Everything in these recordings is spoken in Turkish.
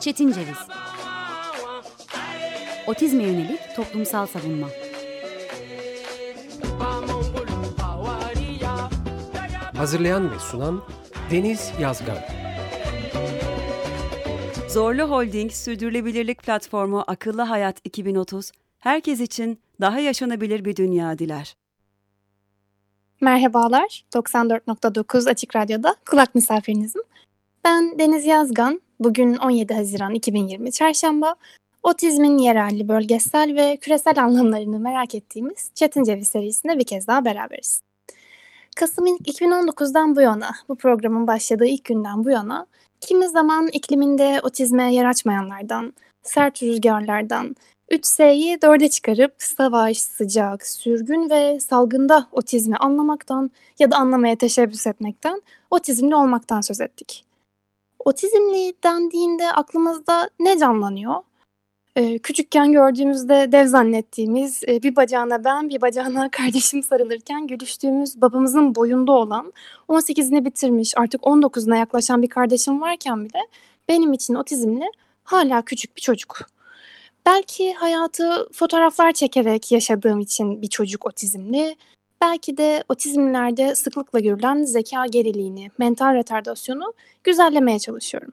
Çetin Ceviz. Otizme yönelik toplumsal savunma. Hazırlayan ve sunan Deniz Yazgan. Zorlu Holding Sürdürülebilirlik Platformu Akıllı Hayat 2030, herkes için daha yaşanabilir bir dünya diler. Merhabalar, 94.9 Açık Radyo'da kulak misafirinizim. Ben Deniz Yazgan, bugün 17 Haziran 2020 Çarşamba. Otizmin yerelli, bölgesel ve küresel anlamlarını merak ettiğimiz Çetin Ceviz serisinde bir kez daha beraberiz. Kasım 2019'dan bu yana, bu programın başladığı ilk günden bu yana kimi zaman ikliminde otizme yer açmayanlardan, sert rüzgarlardan, 3S'yi 4'e çıkarıp savaş, sıcak, sürgün ve salgında otizmi anlamaktan ya da anlamaya teşebbüs etmekten, otizmli olmaktan söz ettik. Otizmli dendiğinde aklımızda ne canlanıyor? Ee, küçükken gördüğümüzde dev zannettiğimiz, e, bir bacağına ben, bir bacağına kardeşim sarılırken gülüştüğümüz babamızın boyunda olan, 18'ini bitirmiş, artık 19'una yaklaşan bir kardeşim varken bile benim için otizmli hala küçük bir çocuk. Belki hayatı fotoğraflar çekerek yaşadığım için bir çocuk otizmli, belki de otizmlerde sıklıkla görülen zeka geriliğini, mental retardasyonu güzellemeye çalışıyorum.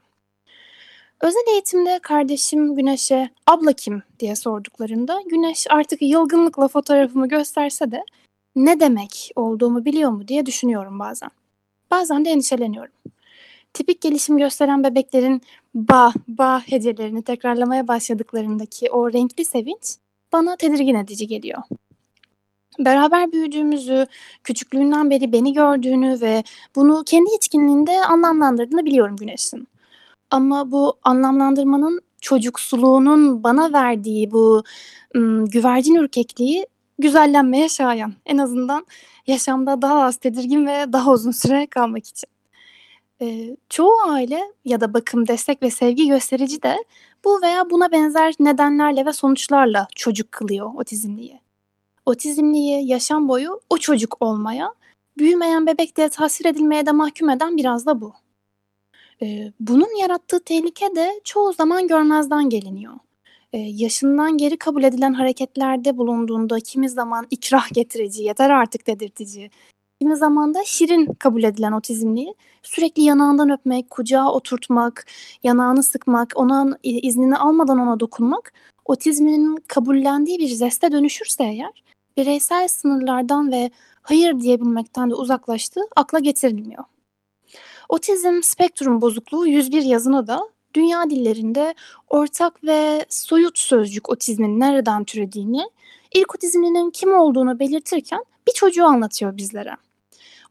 Özel eğitimde kardeşim Güneş'e abla kim diye sorduklarında Güneş artık yılgınlıkla fotoğrafımı gösterse de ne demek olduğumu biliyor mu diye düşünüyorum bazen. Bazen de endişeleniyorum. Tipik gelişim gösteren bebeklerin ba ba hecelerini tekrarlamaya başladıklarındaki o renkli sevinç bana tedirgin edici geliyor. Beraber büyüdüğümüzü, küçüklüğünden beri beni gördüğünü ve bunu kendi içkinliğinde anlamlandırdığını biliyorum Güneş'in. Ama bu anlamlandırmanın çocuksuluğunun bana verdiği bu güvercin ürkekliği güzellenmeye şayan. En azından yaşamda daha az tedirgin ve daha uzun süre kalmak için. Ee, çoğu aile ya da bakım, destek ve sevgi gösterici de bu veya buna benzer nedenlerle ve sonuçlarla çocuk kılıyor otizmliyi. Otizmliyi yaşam boyu o çocuk olmaya, büyümeyen bebek diye tasvir edilmeye de mahkum eden biraz da bu. Ee, bunun yarattığı tehlike de çoğu zaman görmezden geliniyor. Ee, yaşından geri kabul edilen hareketlerde bulunduğunda kimi zaman ikrah getirici, yeter artık dedirtici, kimi zaman da şirin kabul edilen otizmliği sürekli yanağından öpmek, kucağa oturtmak, yanağını sıkmak, onun iznini almadan ona dokunmak otizminin kabullendiği bir zeste dönüşürse eğer bireysel sınırlardan ve hayır diyebilmekten de uzaklaştığı akla getirilmiyor. Otizm spektrum bozukluğu 101 yazını da dünya dillerinde ortak ve soyut sözcük otizmin nereden türediğini, ilk otizminin kim olduğunu belirtirken bir çocuğu anlatıyor bizlere.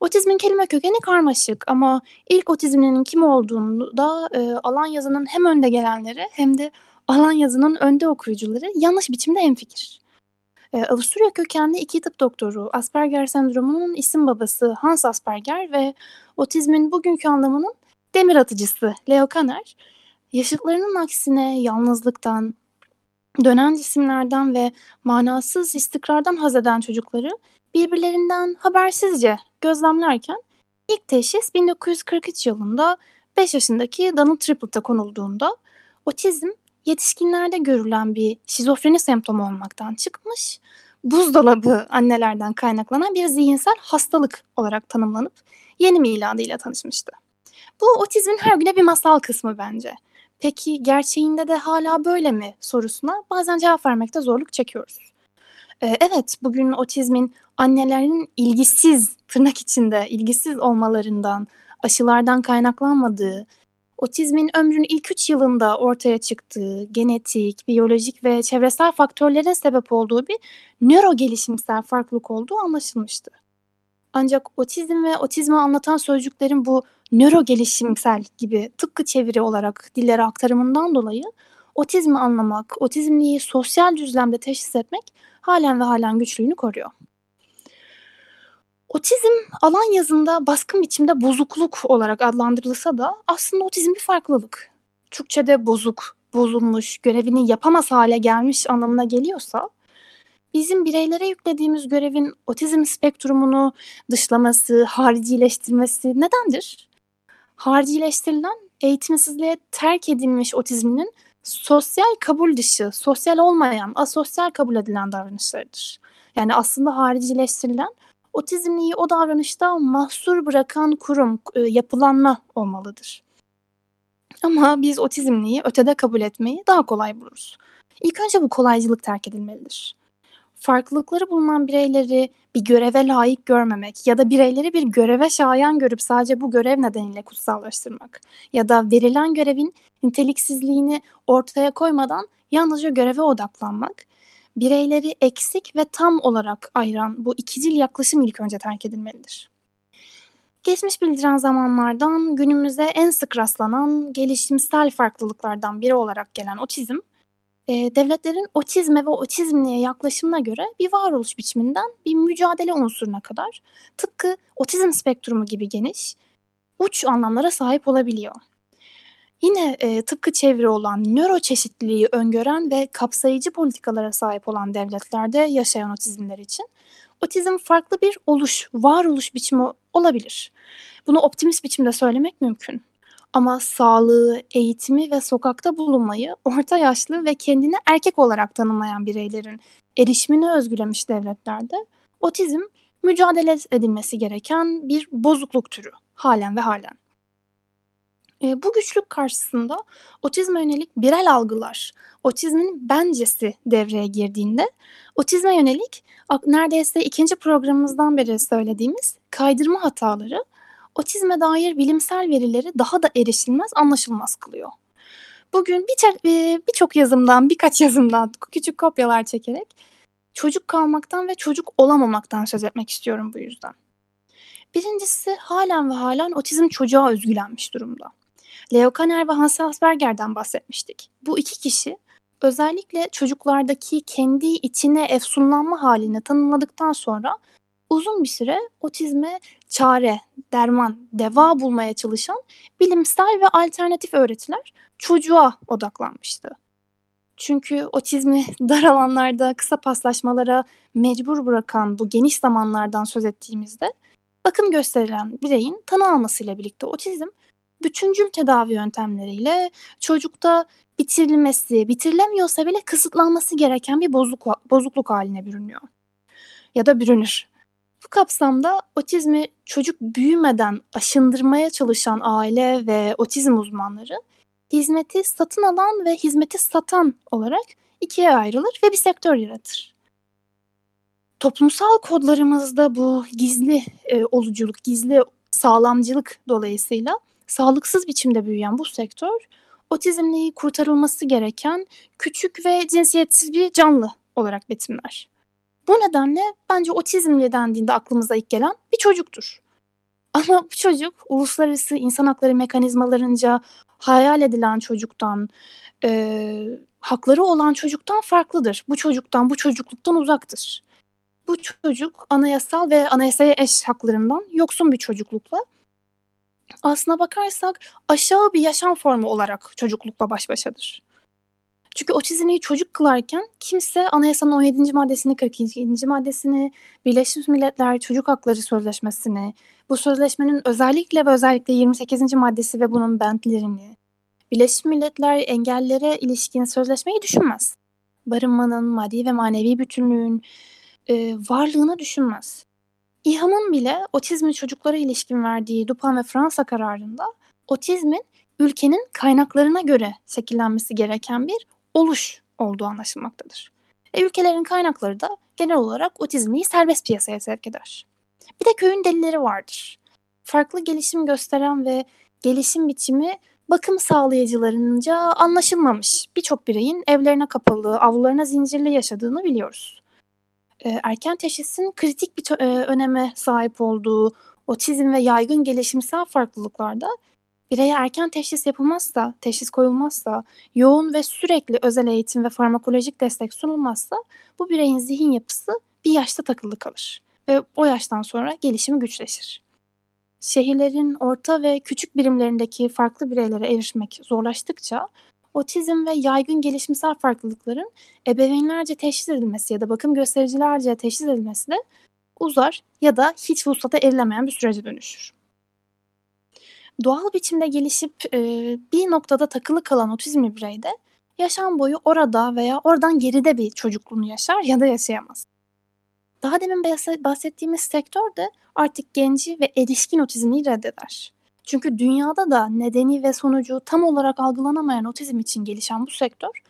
Otizmin kelime kökeni karmaşık ama ilk otizminin kim olduğunu da e, alan yazının hem önde gelenleri hem de alan yazının önde okuyucuları yanlış biçimde hemfikir. E, Avusturya kökenli iki tıp doktoru Asperger sendromunun isim babası Hans Asperger ve otizmin bugünkü anlamının demir atıcısı Leo Kanner, yaşıtlarının aksine yalnızlıktan, dönen cisimlerden ve manasız istikrardan haz eden çocukları birbirlerinden habersizce gözlemlerken ilk teşhis 1943 yılında 5 yaşındaki Donald Triplett'a konulduğunda otizm yetişkinlerde görülen bir şizofreni semptomu olmaktan çıkmış, buzdolabı annelerden kaynaklanan bir zihinsel hastalık olarak tanımlanıp yeni miladıyla tanışmıştı. Bu otizmin her güne bir masal kısmı bence. Peki gerçeğinde de hala böyle mi sorusuna bazen cevap vermekte zorluk çekiyoruz. Ee, evet bugün otizmin annelerin ilgisiz tırnak içinde ilgisiz olmalarından, aşılardan kaynaklanmadığı, otizmin ömrün ilk 3 yılında ortaya çıktığı genetik, biyolojik ve çevresel faktörlere sebep olduğu bir nöro gelişimsel farklılık olduğu anlaşılmıştı. Ancak otizm ve otizmi anlatan sözcüklerin bu nöro gelişimsel gibi tıpkı çeviri olarak dillere aktarımından dolayı otizmi anlamak, otizmliği sosyal düzlemde teşhis etmek halen ve halen güçlüğünü koruyor. Otizm alan yazında baskın biçimde bozukluk olarak adlandırılsa da aslında otizm bir farklılık. Türkçe'de bozuk, bozulmuş, görevini yapamaz hale gelmiş anlamına geliyorsa bizim bireylere yüklediğimiz görevin otizm spektrumunu dışlaması, haricileştirmesi nedendir? Haricileştirilen eğitimsizliğe terk edilmiş otizminin sosyal kabul dışı, sosyal olmayan, asosyal kabul edilen davranışlarıdır. Yani aslında haricileştirilen otizmliyi o davranışta mahsur bırakan kurum, e, yapılanma olmalıdır. Ama biz otizmliyi ötede kabul etmeyi daha kolay buluruz. İlk önce bu kolaycılık terk edilmelidir. Farklılıkları bulunan bireyleri bir göreve layık görmemek ya da bireyleri bir göreve şayan görüp sadece bu görev nedeniyle kutsallaştırmak ya da verilen görevin niteliksizliğini ortaya koymadan yalnızca göreve odaklanmak bireyleri eksik ve tam olarak ayıran bu ikicil yaklaşım ilk önce terk edilmelidir. Geçmiş bildiren zamanlardan günümüze en sık rastlanan gelişimsel farklılıklardan biri olarak gelen otizm, e, devletlerin otizme ve otizmliğe yaklaşımına göre bir varoluş biçiminden bir mücadele unsuruna kadar tıpkı otizm spektrumu gibi geniş, uç anlamlara sahip olabiliyor. Yine e, tıpkı çevre olan nöro çeşitliliği öngören ve kapsayıcı politikalara sahip olan devletlerde yaşayan otizmler için otizm farklı bir oluş, varoluş biçimi olabilir. Bunu optimist biçimde söylemek mümkün. Ama sağlığı, eğitimi ve sokakta bulunmayı orta yaşlı ve kendini erkek olarak tanımlayan bireylerin erişimini özgülemiş devletlerde otizm mücadele edilmesi gereken bir bozukluk türü halen ve halen. E, bu güçlük karşısında otizme yönelik birel algılar, otizmin bencesi devreye girdiğinde otizme yönelik neredeyse ikinci programımızdan beri söylediğimiz kaydırma hataları otizme dair bilimsel verileri daha da erişilmez, anlaşılmaz kılıyor. Bugün birçok yazımdan, birkaç yazımdan küçük kopyalar çekerek çocuk kalmaktan ve çocuk olamamaktan söz etmek istiyorum bu yüzden. Birincisi halen ve halen otizm çocuğa özgülenmiş durumda. Leo Kanner ve Hans Asperger'den bahsetmiştik. Bu iki kişi özellikle çocuklardaki kendi içine efsunlanma halini tanımladıktan sonra uzun bir süre otizme çare, derman, deva bulmaya çalışan bilimsel ve alternatif öğretiler çocuğa odaklanmıştı. Çünkü otizmi dar alanlarda kısa paslaşmalara mecbur bırakan bu geniş zamanlardan söz ettiğimizde bakım gösterilen bireyin tanı almasıyla birlikte otizm bütüncül tedavi yöntemleriyle çocukta bitirilmesi, bitirilemiyorsa bile kısıtlanması gereken bir bozukluk, bozukluk haline bürünüyor. Ya da bürünür. Bu kapsamda otizmi çocuk büyümeden aşındırmaya çalışan aile ve otizm uzmanları hizmeti satın alan ve hizmeti satan olarak ikiye ayrılır ve bir sektör yaratır. Toplumsal kodlarımızda bu gizli e, oluculuk, gizli sağlamcılık dolayısıyla sağlıksız biçimde büyüyen bu sektör otizmliği kurtarılması gereken küçük ve cinsiyetsiz bir canlı olarak betimler. Bu nedenle bence otizmli dendiğinde aklımıza ilk gelen bir çocuktur. Ama bu çocuk uluslararası insan hakları mekanizmalarınca hayal edilen çocuktan, e, hakları olan çocuktan farklıdır. Bu çocuktan, bu çocukluktan uzaktır. Bu çocuk anayasal ve anayasaya eş haklarından yoksun bir çocuklukla aslına bakarsak aşağı bir yaşam formu olarak çocuklukla baş başadır. Çünkü otizmi çocuk kılarken kimse anayasanın 17. maddesini, 42. maddesini, Birleşmiş Milletler Çocuk Hakları Sözleşmesi'ni, bu sözleşmenin özellikle ve özellikle 28. maddesi ve bunun bentlerini, Birleşmiş Milletler engellere ilişkin sözleşmeyi düşünmez. Barınmanın, maddi ve manevi bütünlüğün e, varlığını düşünmez. İHA'nın bile otizmli çocuklara ilişkin verdiği Dupin ve Fransa kararında otizmin ülkenin kaynaklarına göre şekillenmesi gereken bir oluş olduğu anlaşılmaktadır. E, ülkelerin kaynakları da genel olarak otizmliyi serbest piyasaya sevk eder. Bir de köyün delileri vardır. Farklı gelişim gösteren ve gelişim biçimi bakım sağlayıcılarınca anlaşılmamış birçok bireyin evlerine kapalı, avlularına zincirli yaşadığını biliyoruz erken teşhisin kritik bir öneme sahip olduğu otizm ve yaygın gelişimsel farklılıklarda bireye erken teşhis yapılmazsa, teşhis koyulmazsa, yoğun ve sürekli özel eğitim ve farmakolojik destek sunulmazsa bu bireyin zihin yapısı bir yaşta takılı kalır ve o yaştan sonra gelişimi güçleşir. Şehirlerin orta ve küçük birimlerindeki farklı bireylere erişmek zorlaştıkça otizm ve yaygın gelişimsel farklılıkların ebeveynlerce teşhis edilmesi ya da bakım göstericilerce teşhis edilmesi de uzar ya da hiç vuslata erilemeyen bir sürece dönüşür. doğal biçimde gelişip e, bir noktada takılı kalan otizmli bireyde yaşam boyu orada veya oradan geride bir çocukluğunu yaşar ya da yaşayamaz. Daha demin bahsettiğimiz sektör de artık genci ve erişkin otizmi reddeder. Çünkü dünyada da nedeni ve sonucu tam olarak algılanamayan otizm için gelişen bu sektör,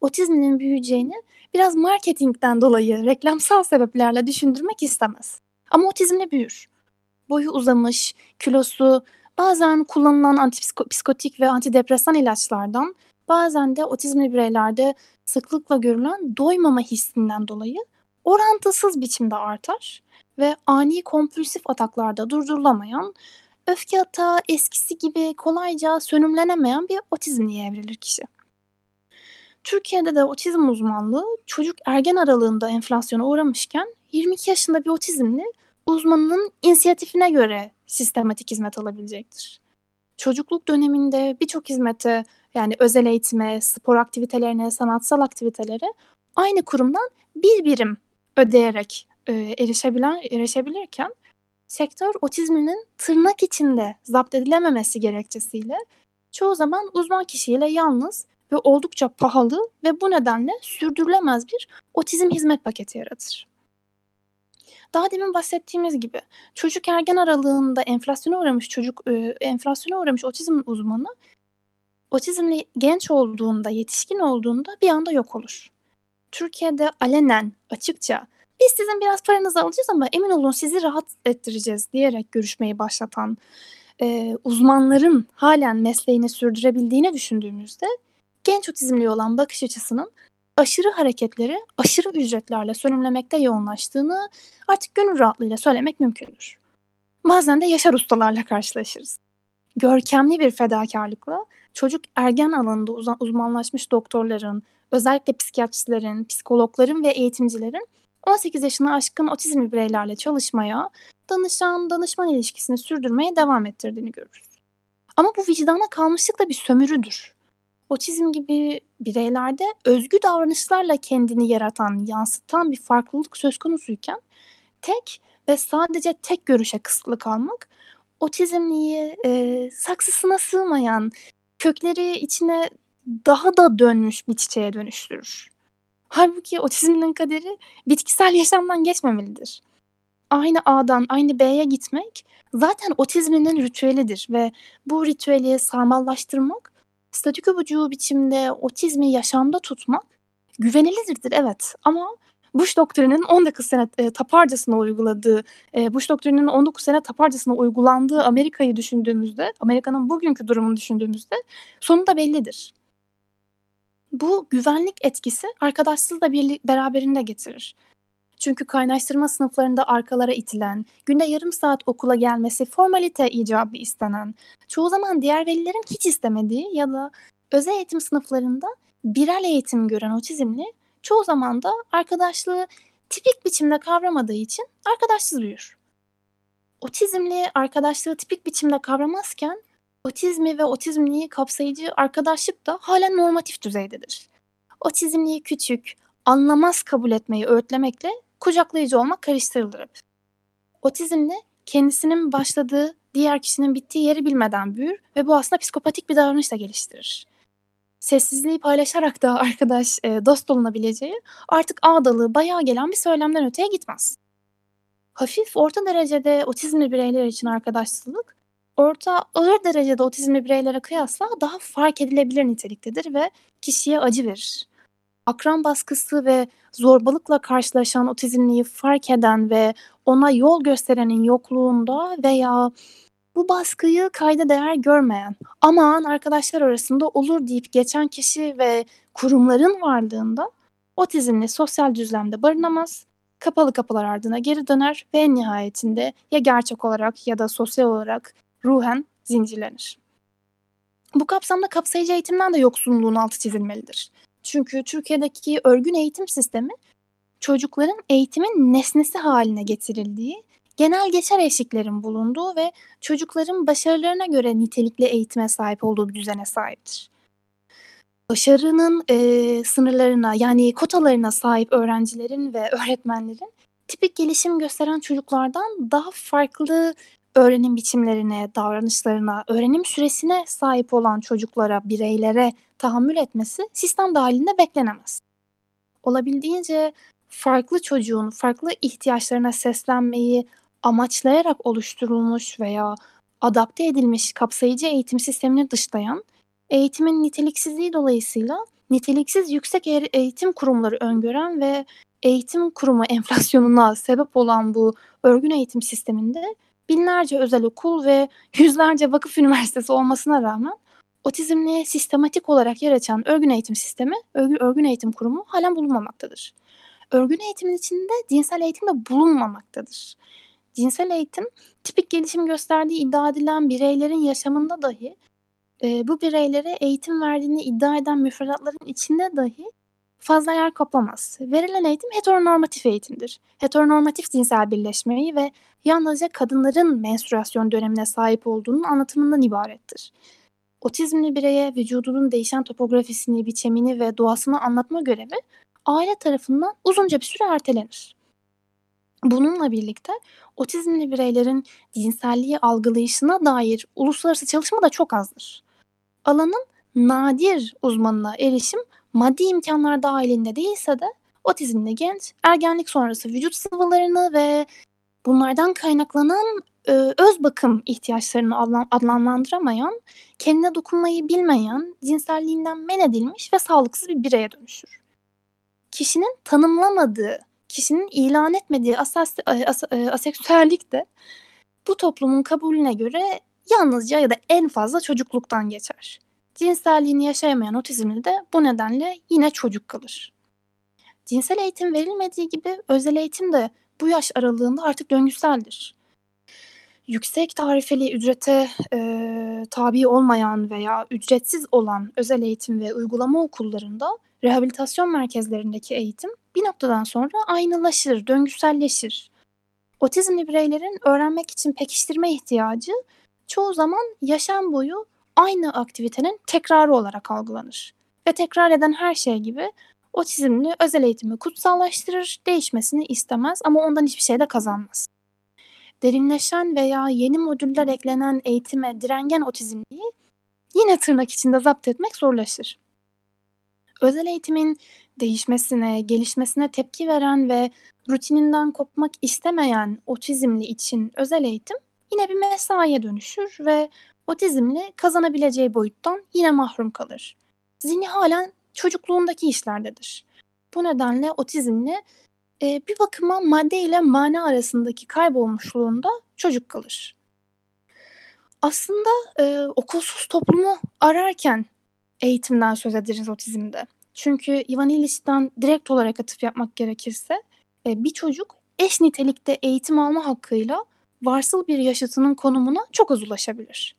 otizmin büyüyeceğini biraz marketingden dolayı reklamsal sebeplerle düşündürmek istemez. Ama otizmle büyür. Boyu uzamış, kilosu, bazen kullanılan antipsikotik ve antidepresan ilaçlardan, bazen de otizmli bireylerde sıklıkla görülen doymama hissinden dolayı orantısız biçimde artar ve ani kompulsif ataklarda durdurulamayan, öfke atağı eskisi gibi kolayca sönümlenemeyen bir otizmliğe evrilir kişi. Türkiye'de de otizm uzmanlığı çocuk ergen aralığında enflasyona uğramışken 22 yaşında bir otizmli uzmanının inisiyatifine göre sistematik hizmet alabilecektir. Çocukluk döneminde birçok hizmete yani özel eğitime, spor aktivitelerine, sanatsal aktivitelere aynı kurumdan bir birim ödeyerek e, erişebilen erişebilirken sektör otizminin tırnak içinde zapt edilememesi gerekçesiyle çoğu zaman uzman kişiyle yalnız ve oldukça pahalı ve bu nedenle sürdürülemez bir otizm hizmet paketi yaratır. Daha demin bahsettiğimiz gibi çocuk ergen aralığında enflasyona uğramış çocuk e, enflasyona uğramış otizm uzmanı otizmli genç olduğunda, yetişkin olduğunda bir anda yok olur. Türkiye'de alenen, açıkça biz sizin biraz paranızı alacağız ama emin olun sizi rahat ettireceğiz diyerek görüşmeyi başlatan e, uzmanların halen mesleğini sürdürebildiğini düşündüğümüzde genç otizmli olan bakış açısının aşırı hareketleri aşırı ücretlerle sönümlemekte yoğunlaştığını artık gönül rahatlığıyla söylemek mümkündür. Bazen de Yaşar ustalarla karşılaşırız. Görkemli bir fedakarlıkla çocuk ergen alanında uzmanlaşmış doktorların, özellikle psikiyatristlerin, psikologların ve eğitimcilerin 18 yaşına aşkın otizmli bireylerle çalışmaya, danışan-danışman ilişkisini sürdürmeye devam ettirdiğini görürüz. Ama bu vicdana kalmışlık da bir sömürüdür. Otizm gibi bireylerde özgü davranışlarla kendini yaratan, yansıtan bir farklılık söz konusuyken tek ve sadece tek görüşe kısıtlı kalmak otizmliği e, saksısına sığmayan, kökleri içine daha da dönmüş bir çiçeğe dönüştürür. Halbuki otizminin kaderi bitkisel yaşamdan geçmemelidir. Aynı A'dan aynı B'ye gitmek zaten otizminin ritüelidir ve bu ritüeli sarmallaştırmak, statüko bucuğu biçimde otizmi yaşamda tutmak güvenilirdir evet ama Bush doktrininin 19 sene e, taparcasına uyguladığı, e, Bush doktrininin 19 sene taparcasına uygulandığı Amerika'yı düşündüğümüzde, Amerika'nın bugünkü durumunu düşündüğümüzde sonunda bellidir. Bu güvenlik etkisi arkadaşsız da bir, beraberinde getirir. Çünkü kaynaştırma sınıflarında arkalara itilen, günde yarım saat okula gelmesi formalite icabı istenen, çoğu zaman diğer velilerin hiç istemediği ya da özel eğitim sınıflarında birer eğitim gören otizmli çoğu zaman da arkadaşlığı tipik biçimde kavramadığı için arkadaşsız büyür. Otizmli arkadaşlığı tipik biçimde kavramazken otizmi ve otizmliği kapsayıcı arkadaşlık da halen normatif düzeydedir. Otizmliği küçük, anlamaz kabul etmeyi öğütlemekle kucaklayıcı olmak karıştırılır hep. Otizmli kendisinin başladığı diğer kişinin bittiği yeri bilmeden büyür ve bu aslında psikopatik bir davranış da geliştirir. Sessizliği paylaşarak da arkadaş e, dost olunabileceği artık ağdalı, bayağı gelen bir söylemden öteye gitmez. Hafif orta derecede otizmli bireyler için arkadaşsızlık orta ağır derecede otizmli bireylere kıyasla daha fark edilebilir niteliktedir ve kişiye acı verir. Akran baskısı ve zorbalıkla karşılaşan otizmliyi fark eden ve ona yol gösterenin yokluğunda veya bu baskıyı kayda değer görmeyen, aman arkadaşlar arasında olur deyip geçen kişi ve kurumların varlığında otizmli sosyal düzlemde barınamaz, kapalı kapılar ardına geri döner ve en nihayetinde ya gerçek olarak ya da sosyal olarak ruhen zincirlenir. Bu kapsamda kapsayıcı eğitimden de yoksunluğun altı çizilmelidir. Çünkü Türkiye'deki örgün eğitim sistemi çocukların eğitimin nesnesi haline getirildiği, genel geçer eşiklerin bulunduğu ve çocukların başarılarına göre nitelikli eğitime sahip olduğu bir düzene sahiptir. Başarının e, sınırlarına yani kotalarına sahip öğrencilerin ve öğretmenlerin tipik gelişim gösteren çocuklardan daha farklı öğrenim biçimlerine, davranışlarına, öğrenim süresine sahip olan çocuklara, bireylere tahammül etmesi sistem dahilinde beklenemez. Olabildiğince farklı çocuğun farklı ihtiyaçlarına seslenmeyi amaçlayarak oluşturulmuş veya adapte edilmiş kapsayıcı eğitim sistemini dışlayan, eğitimin niteliksizliği dolayısıyla niteliksiz yüksek eğitim kurumları öngören ve eğitim kurumu enflasyonuna sebep olan bu örgün eğitim sisteminde binlerce özel okul ve yüzlerce vakıf üniversitesi olmasına rağmen otizmli sistematik olarak yer açan örgün eğitim sistemi, örgün, eğitim kurumu halen bulunmamaktadır. Örgün eğitimin içinde cinsel eğitim de bulunmamaktadır. Cinsel eğitim tipik gelişim gösterdiği iddia edilen bireylerin yaşamında dahi e, bu bireylere eğitim verdiğini iddia eden müfredatların içinde dahi fazla yer kaplamaz. Verilen eğitim heteronormatif eğitimdir. Heteronormatif cinsel birleşmeyi ve yalnızca kadınların menstruasyon dönemine sahip olduğunun anlatımından ibarettir. Otizmli bireye vücudunun değişen topografisini, biçimini ve doğasını anlatma görevi aile tarafından uzunca bir süre ertelenir. Bununla birlikte otizmli bireylerin cinselliği algılayışına dair uluslararası çalışma da çok azdır. Alanın nadir uzmanına erişim maddi imkanlar dahilinde değilse de otizmli genç ergenlik sonrası vücut sıvılarını ve bunlardan kaynaklanan e, öz bakım ihtiyaçlarını adlandıramayan, kendine dokunmayı bilmeyen, cinselliğinden men edilmiş ve sağlıksız bir bireye dönüşür. Kişinin tanımlamadığı, kişinin ilan etmediği asas, e, as, e, aseksüellik de bu toplumun kabulüne göre yalnızca ya da en fazla çocukluktan geçer. Cinselliğini yaşayamayan otizmli de bu nedenle yine çocuk kalır. Cinsel eğitim verilmediği gibi özel eğitim de bu yaş aralığında artık döngüseldir. Yüksek tarifeli ücrete e, tabi olmayan veya ücretsiz olan özel eğitim ve uygulama okullarında rehabilitasyon merkezlerindeki eğitim bir noktadan sonra aynılaşır, döngüselleşir. Otizmli bireylerin öğrenmek için pekiştirme ihtiyacı çoğu zaman yaşam boyu aynı aktivitenin tekrarı olarak algılanır. Ve tekrar eden her şey gibi otizmli özel eğitimi kutsallaştırır, değişmesini istemez ama ondan hiçbir şey de kazanmaz. Derinleşen veya yeni modüller eklenen eğitime direngen otizmliyi yine tırnak içinde zapt etmek zorlaşır. Özel eğitimin değişmesine, gelişmesine tepki veren ve rutininden kopmak istemeyen otizmli için özel eğitim yine bir mesaiye dönüşür ve otizmli kazanabileceği boyuttan yine mahrum kalır. Zihni halen çocukluğundaki işlerdedir. Bu nedenle otizmli e, bir bakıma madde ile mana arasındaki kaybolmuşluğunda çocuk kalır. Aslında e, okulsuz toplumu ararken eğitimden söz ederiz otizmde. Çünkü Ivan Illich'ten direkt olarak atıf yapmak gerekirse e, bir çocuk eş nitelikte eğitim alma hakkıyla varsıl bir yaşıtının konumuna çok az ulaşabilir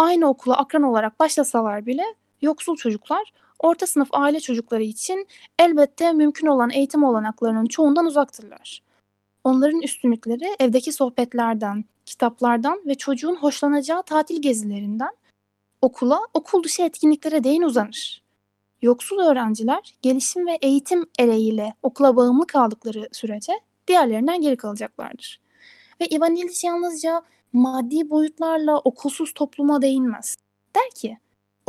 aynı okula akran olarak başlasalar bile yoksul çocuklar orta sınıf aile çocukları için elbette mümkün olan eğitim olanaklarının çoğundan uzaktırlar. Onların üstünlükleri evdeki sohbetlerden, kitaplardan ve çocuğun hoşlanacağı tatil gezilerinden okula, okul dışı etkinliklere değin uzanır. Yoksul öğrenciler gelişim ve eğitim ereğiyle okula bağımlı kaldıkları sürece diğerlerinden geri kalacaklardır. Ve Ivan Illich yalnızca maddi boyutlarla okulsuz topluma değinmez. Der ki,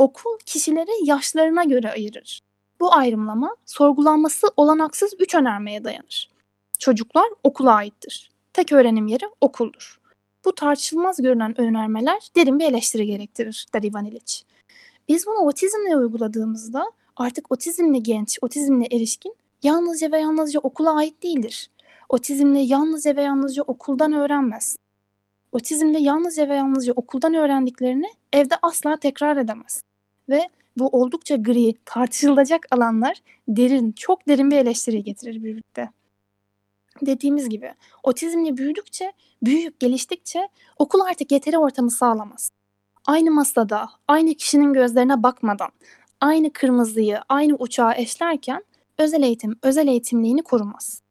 okul kişileri yaşlarına göre ayırır. Bu ayrımlama sorgulanması olanaksız üç önermeye dayanır. Çocuklar okula aittir. Tek öğrenim yeri okuldur. Bu tartışılmaz görünen önermeler derin bir eleştiri gerektirir, der Ivan Illich. Biz bunu otizmle uyguladığımızda artık otizmli genç, otizmli erişkin yalnızca ve yalnızca okula ait değildir. Otizmli yalnızca ve yalnızca okuldan öğrenmez otizmle yalnızca ve yalnızca okuldan öğrendiklerini evde asla tekrar edemez. Ve bu oldukça gri, tartışılacak alanlar derin, çok derin bir eleştiri getirir birlikte. Dediğimiz gibi otizmle büyüdükçe, büyüyüp geliştikçe okul artık yeteri ortamı sağlamaz. Aynı masada, aynı kişinin gözlerine bakmadan, aynı kırmızıyı, aynı uçağı eşlerken özel eğitim, özel eğitimliğini korumaz.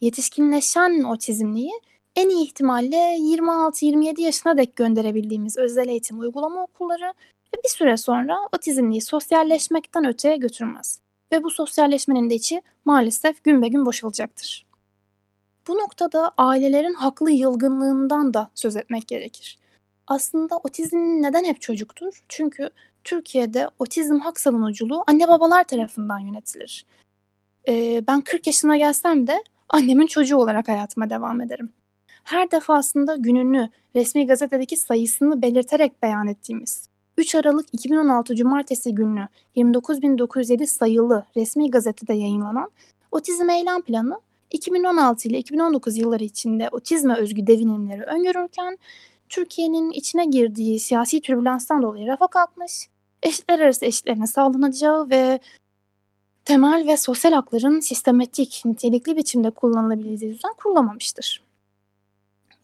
Yetişkinleşen otizmliği en iyi ihtimalle 26-27 yaşına dek gönderebildiğimiz özel eğitim uygulama okulları ve bir süre sonra otizmliği sosyalleşmekten öteye götürmez. Ve bu sosyalleşmenin de içi maalesef gün be gün boşalacaktır. Bu noktada ailelerin haklı yılgınlığından da söz etmek gerekir. Aslında otizm neden hep çocuktur? Çünkü Türkiye'de otizm hak savunuculuğu anne babalar tarafından yönetilir. Ee, ben 40 yaşına gelsem de annemin çocuğu olarak hayatıma devam ederim. Her defasında gününü, resmi gazetedeki sayısını belirterek beyan ettiğimiz 3 Aralık 2016 Cumartesi günü 29.907 sayılı resmi gazetede yayınlanan Otizm Eylem Planı 2016 ile 2019 yılları içinde otizme özgü devinimleri öngörürken Türkiye'nin içine girdiği siyasi türbülanstan dolayı rafa kalkmış, eşitler arası eşitlerin sağlanacağı ve temel ve sosyal hakların sistematik, nitelikli biçimde kullanılabileceği düzen kurulamamıştır.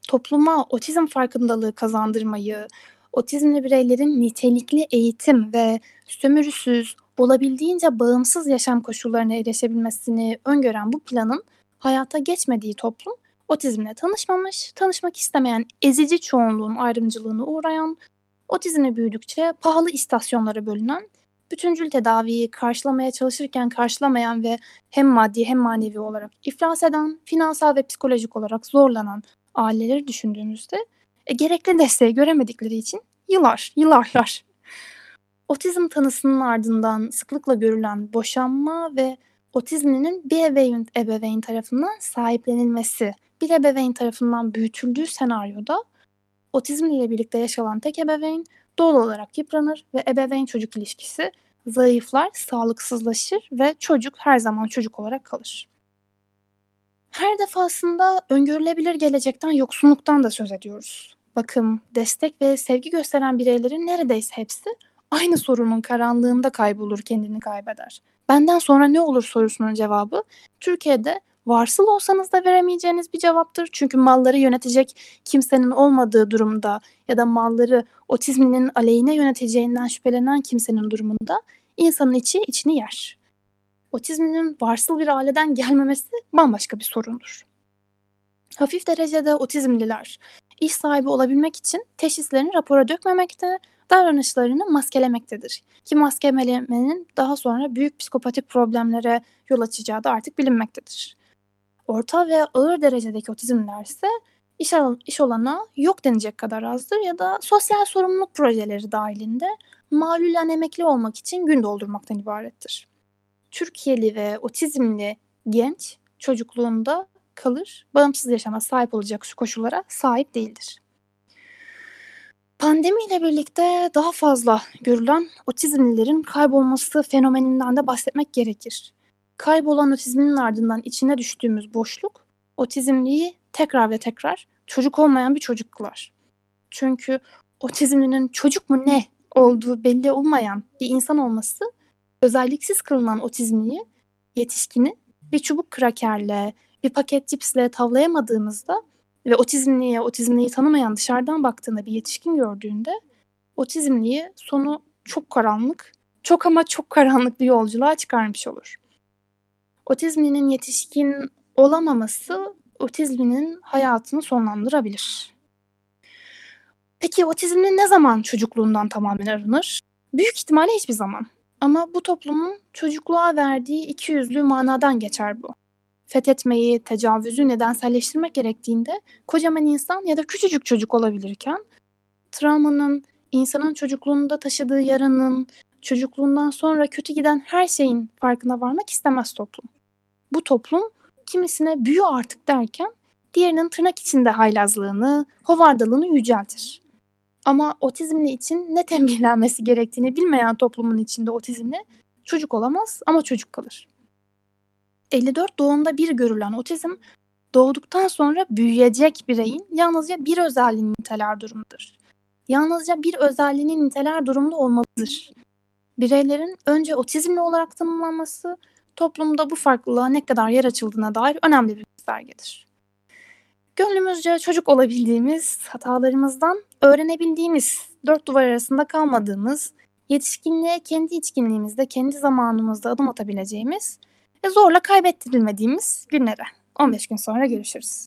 Topluma otizm farkındalığı kazandırmayı, otizmli bireylerin nitelikli eğitim ve sömürüsüz, olabildiğince bağımsız yaşam koşullarına erişebilmesini öngören bu planın hayata geçmediği toplum otizmle tanışmamış, tanışmak istemeyen ezici çoğunluğun ayrımcılığına uğrayan, otizmle büyüdükçe pahalı istasyonlara bölünen, bütüncül tedaviyi karşılamaya çalışırken karşılamayan ve hem maddi hem manevi olarak iflas eden, finansal ve psikolojik olarak zorlanan aileleri düşündüğümüzde e, gerekli desteği göremedikleri için yıllar, yıllarlar. Otizm tanısının ardından sıklıkla görülen boşanma ve otizminin bir ebeveyn, ebeveyn tarafından sahiplenilmesi, bir ebeveyn tarafından büyütüldüğü senaryoda otizm ile birlikte yaşanan tek ebeveyn doğal olarak yıpranır ve ebeveyn çocuk ilişkisi zayıflar, sağlıksızlaşır ve çocuk her zaman çocuk olarak kalır. Her defasında öngörülebilir gelecekten yoksunluktan da söz ediyoruz. Bakım, destek ve sevgi gösteren bireylerin neredeyse hepsi aynı sorunun karanlığında kaybolur, kendini kaybeder. Benden sonra ne olur sorusunun cevabı Türkiye'de varsıl olsanız da veremeyeceğiniz bir cevaptır. Çünkü malları yönetecek kimsenin olmadığı durumda ya da malları otizminin aleyhine yöneteceğinden şüphelenen kimsenin durumunda insanın içi içini yer. Otizminin varsıl bir aileden gelmemesi bambaşka bir sorundur. Hafif derecede otizmliler iş sahibi olabilmek için teşhislerini rapora dökmemekte, davranışlarını maskelemektedir. Ki maskelemenin daha sonra büyük psikopatik problemlere yol açacağı da artık bilinmektedir. Orta ve ağır derecedeki otizmler ise iş, al- iş olana yok denecek kadar azdır ya da sosyal sorumluluk projeleri dahilinde malulen emekli olmak için gün doldurmaktan ibarettir. Türkiye'li ve otizmli genç çocukluğunda kalır, bağımsız yaşama sahip olacak şu koşullara sahip değildir. Pandemiyle birlikte daha fazla görülen otizmlilerin kaybolması fenomeninden de bahsetmek gerekir. Kaybolan otizmin ardından içine düştüğümüz boşluk, otizmliyi tekrar ve tekrar çocuk olmayan bir çocuk kılar. Çünkü otizmlinin çocuk mu ne olduğu belli olmayan bir insan olması, özelliksiz kılınan otizmliyi yetişkini bir çubuk krakerle, bir paket cipsle tavlayamadığımızda ve otizmliye, otizmliyi tanımayan dışarıdan baktığında bir yetişkin gördüğünde otizmliyi sonu çok karanlık, çok ama çok karanlık bir yolculuğa çıkarmış olur. Otizmlinin yetişkin olamaması otizminin hayatını sonlandırabilir. Peki otizmli ne zaman çocukluğundan tamamen arınır? Büyük ihtimalle hiçbir zaman. Ama bu toplumun çocukluğa verdiği iki yüzlü manadan geçer bu. Fethetmeyi, tecavüzü nedenselleştirmek gerektiğinde kocaman insan ya da küçücük çocuk olabilirken travmanın, insanın çocukluğunda taşıdığı yaranın, çocukluğundan sonra kötü giden her şeyin farkına varmak istemez toplum. Bu toplum kimisine büyü artık derken diğerinin tırnak içinde haylazlığını, hovardalığını yüceltir. Ama otizmli için ne tembihlenmesi gerektiğini bilmeyen toplumun içinde otizmli çocuk olamaz ama çocuk kalır. 54 doğumda bir görülen otizm doğduktan sonra büyüyecek bireyin yalnızca bir özelliğini niteler durumudur. Yalnızca bir özelliğini niteler durumda olmalıdır. Bireylerin önce otizmli olarak tanımlanması toplumda bu farklılığa ne kadar yer açıldığına dair önemli bir göstergedir. Gönlümüzce çocuk olabildiğimiz, hatalarımızdan öğrenebildiğimiz, dört duvar arasında kalmadığımız, yetişkinliğe kendi içkinliğimizde, kendi zamanımızda adım atabileceğimiz ve zorla kaybettirilmediğimiz günlere. 15 gün sonra görüşürüz.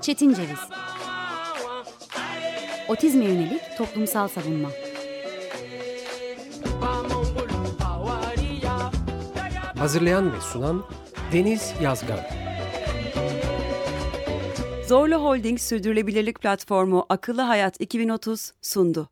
Çetin Ceviz Otizme yönelik toplumsal savunma Hazırlayan ve sunan Deniz Yazgan. Zorlu Holding Sürdürülebilirlik Platformu Akıllı Hayat 2030 sundu.